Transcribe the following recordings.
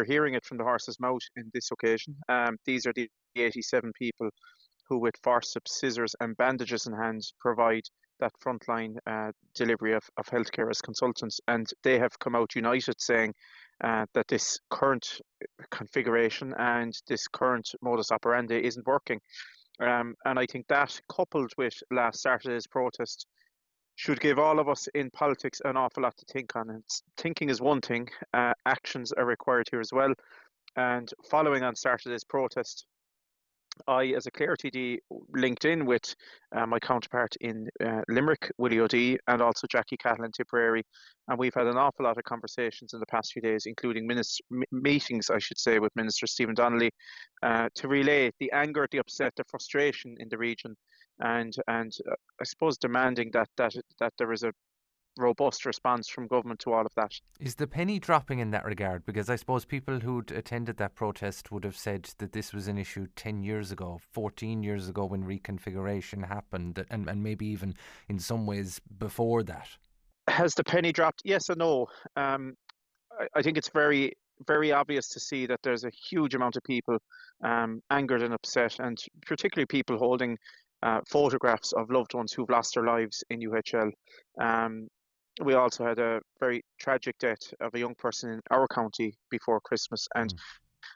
we're hearing it from the horse's mouth in this occasion. Um, these are the 87 people who, with forceps, scissors, and bandages in hand, provide that frontline uh, delivery of, of healthcare as consultants. And they have come out united saying uh, that this current configuration and this current modus operandi isn't working. Um, and I think that, coupled with last Saturday's protest, should give all of us in politics an awful lot to think on. And thinking is one thing, uh, actions are required here as well. And following on Saturday's protest, I, as a Clare TD, linked in with uh, my counterpart in uh, Limerick, Willie O'Dea, and also Jackie Cahill in Tipperary. And we've had an awful lot of conversations in the past few days, including minister, m- meetings, I should say, with Minister Stephen Donnelly uh, to relay the anger, the upset, the frustration in the region, and and uh, I suppose demanding that that that there is a robust response from government to all of that. Is the penny dropping in that regard? Because I suppose people who'd attended that protest would have said that this was an issue 10 years ago, 14 years ago when reconfiguration happened, and, and maybe even in some ways before that. Has the penny dropped? Yes or no? Um, I, I think it's very very obvious to see that there's a huge amount of people um, angered and upset, and particularly people holding uh, photographs of loved ones who've lost their lives in UHL. Um, we also had a very tragic death of a young person in our county before Christmas, and mm.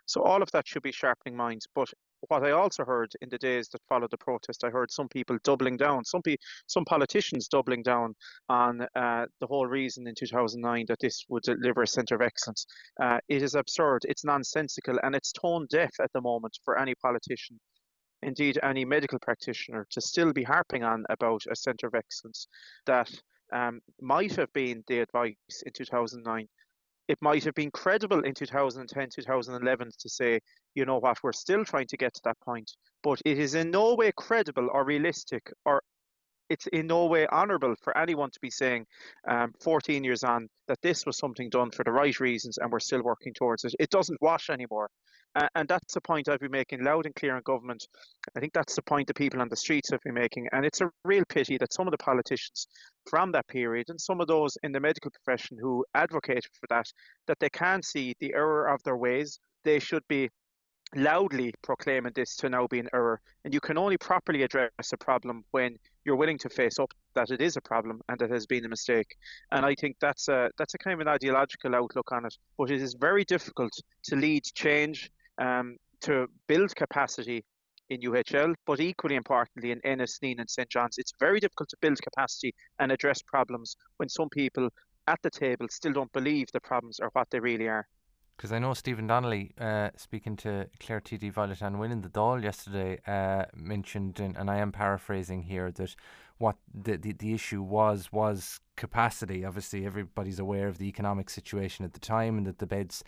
so all of that should be sharpening minds. But what I also heard in the days that followed the protest, I heard some people doubling down, some pe- some politicians doubling down on uh, the whole reason in 2009 that this would deliver a centre of excellence. Uh, it is absurd, it's nonsensical, and it's tone deaf at the moment for any politician indeed any medical practitioner to still be harping on about a centre of excellence that um, might have been the advice in 2009. It might have been credible in 2010, 2011 to say, you know what, we're still trying to get to that point, but it is in no way credible or realistic or it's in no way honourable for anyone to be saying um, 14 years on that this was something done for the right reasons and we're still working towards it. It doesn't wash anymore. Uh, and that's the point I've been making loud and clear in government. I think that's the point the people on the streets have been making. And it's a real pity that some of the politicians from that period and some of those in the medical profession who advocated for that, that they can't see the error of their ways. They should be loudly proclaiming this to now be an error. And you can only properly address a problem when you're willing to face up that it is a problem and that has been a mistake. And I think that's a that's a kind of an ideological outlook on it. But it is very difficult to lead change, um, to build capacity in UHL, but equally importantly in Ennis, Nenagh and St John's. It's very difficult to build capacity and address problems when some people at the table still don't believe the problems are what they really are. Because I know Stephen Donnelly, uh, speaking to Clare TD Violet-Anne Wynne in the Dáil yesterday, uh, mentioned, and, and I am paraphrasing here, that what the, the, the issue was was capacity. Obviously, everybody's aware of the economic situation at the time and that the beds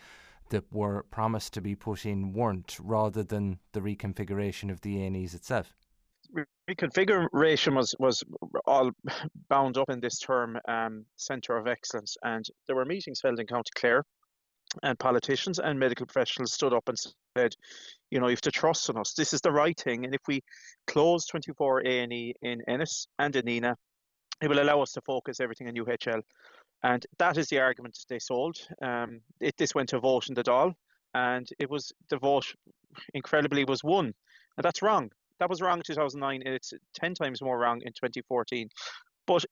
that were promised to be put in weren't, rather than the reconfiguration of the A&Es itself. Reconfiguration was, was all bound up in this term, um, Centre of Excellence, and there were meetings held in County Clare and politicians and medical professionals stood up and said, you know, you have to trust in us. This is the right thing. And if we close 24 A&E in Ennis and in it will allow us to focus everything on UHL. And that is the argument they sold. Um, it, this went to vote in the Dáil, and it was the vote, incredibly, was won. And that's wrong. That was wrong in 2009. and It's 10 times more wrong in 2014. But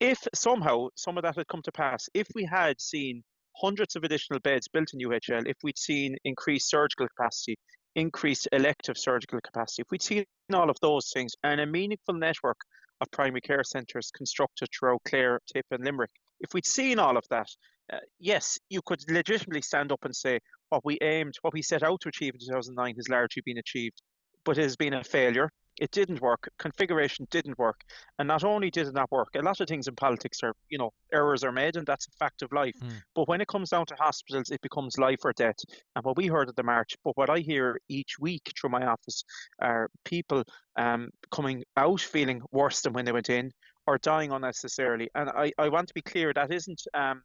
if somehow some of that had come to pass, if we had seen hundreds of additional beds built in UHL if we'd seen increased surgical capacity, increased elective surgical capacity, if we'd seen all of those things and a meaningful network of primary care centres constructed throughout Clare, Tip, and Limerick, if we'd seen all of that, uh, yes, you could legitimately stand up and say what we aimed, what we set out to achieve in 2009 has largely been achieved, but it has been a failure it didn't work. Configuration didn't work. And not only did it not work, a lot of things in politics are, you know, errors are made and that's a fact of life. Mm. But when it comes down to hospitals, it becomes life or death. And what we heard at the march, but what I hear each week through my office are people um, coming out feeling worse than when they went in or dying unnecessarily. And I, I want to be clear that isn't um,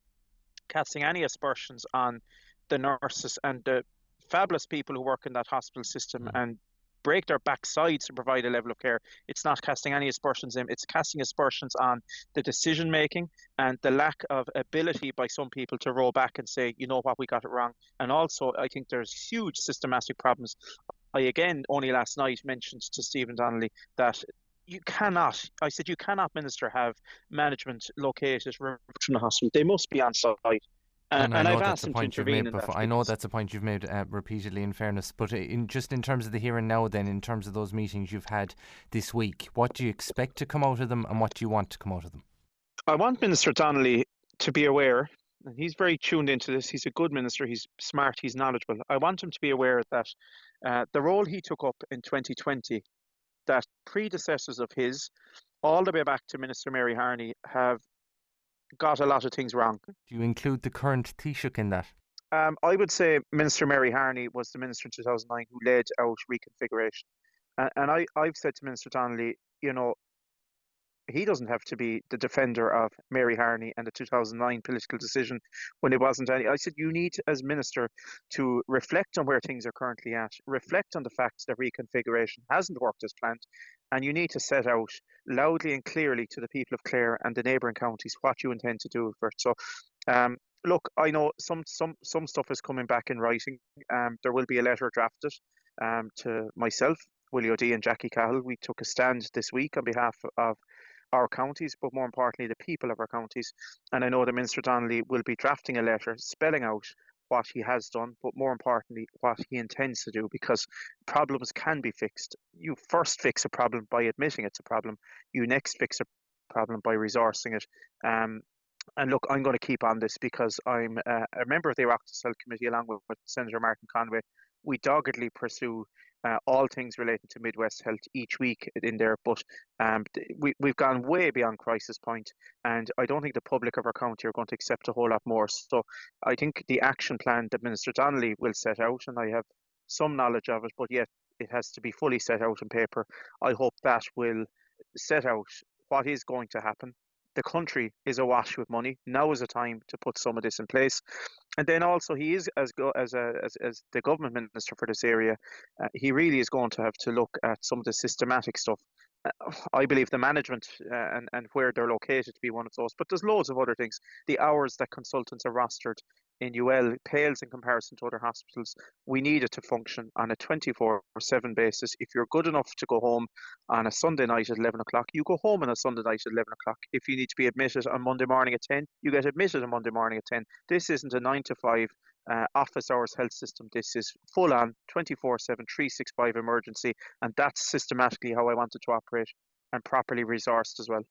casting any aspersions on the nurses and the fabulous people who work in that hospital system mm. and break their backsides to provide a level of care. It's not casting any aspersions in. It's casting aspersions on the decision making and the lack of ability by some people to roll back and say, you know what, we got it wrong. And also, I think there's huge systematic problems. I again only last night mentioned to Stephen Donnelly that you cannot. I said you cannot, minister, have management located from the hospital. They must be on site. And, and I know that's a point you've made before. I know that's a point you've made uh, repeatedly. In fairness, but in just in terms of the here and now, then in terms of those meetings you've had this week, what do you expect to come out of them, and what do you want to come out of them? I want Minister Donnelly to be aware, and he's very tuned into this. He's a good minister. He's smart. He's knowledgeable. I want him to be aware that uh, the role he took up in 2020, that predecessors of his, all the way back to Minister Mary Harney, have got a lot of things wrong. Do you include the current Taoiseach in that? Um, I would say Minister Mary Harney was the minister in 2009 who led out reconfiguration. And, and I, I've said to Minister Donnelly, you know, he doesn't have to be the defender of Mary Harney and the 2009 political decision when it wasn't any. I said you need, as minister, to reflect on where things are currently at, reflect on the fact that reconfiguration hasn't worked as planned, and you need to set out loudly and clearly to the people of Clare and the neighbouring counties what you intend to do for it. So, um, look, I know some some some stuff is coming back in writing. Um, there will be a letter drafted um, to myself, Willie O'Dea, and Jackie Cahill. We took a stand this week on behalf of our counties, but more importantly, the people of our counties. And I know that Minister Donnelly will be drafting a letter spelling out what he has done, but more importantly, what he intends to do, because problems can be fixed. You first fix a problem by admitting it's a problem. You next fix a problem by resourcing it. Um, and look, I'm going to keep on this because I'm uh, a member of the Oireachtas Health Committee along with, with Senator Martin Conway. We doggedly pursue uh, all things relating to Midwest Health each week in there. But um, we, we've gone way beyond crisis point, and I don't think the public of our county are going to accept a whole lot more. So I think the action plan that Minister Donnelly will set out, and I have some knowledge of it, but yet it has to be fully set out in paper. I hope that will set out what is going to happen. The country is awash with money. Now is the time to put some of this in place. And then also he is as go, as, a, as as the government minister for this area, uh, he really is going to have to look at some of the systematic stuff. I believe the management uh, and and where they're located to be one of those, but there's loads of other things. The hours that consultants are rostered in UL pales in comparison to other hospitals. We need it to function on a 24 7 basis. If you're good enough to go home on a Sunday night at 11 o'clock, you go home on a Sunday night at 11 o'clock. If you need to be admitted on Monday morning at 10, you get admitted on Monday morning at 10. This isn't a 9 to 5 uh, office hours health system. This is full on 24 7, 365 emergency, and that's systematically how I wanted to operate and properly resourced as well.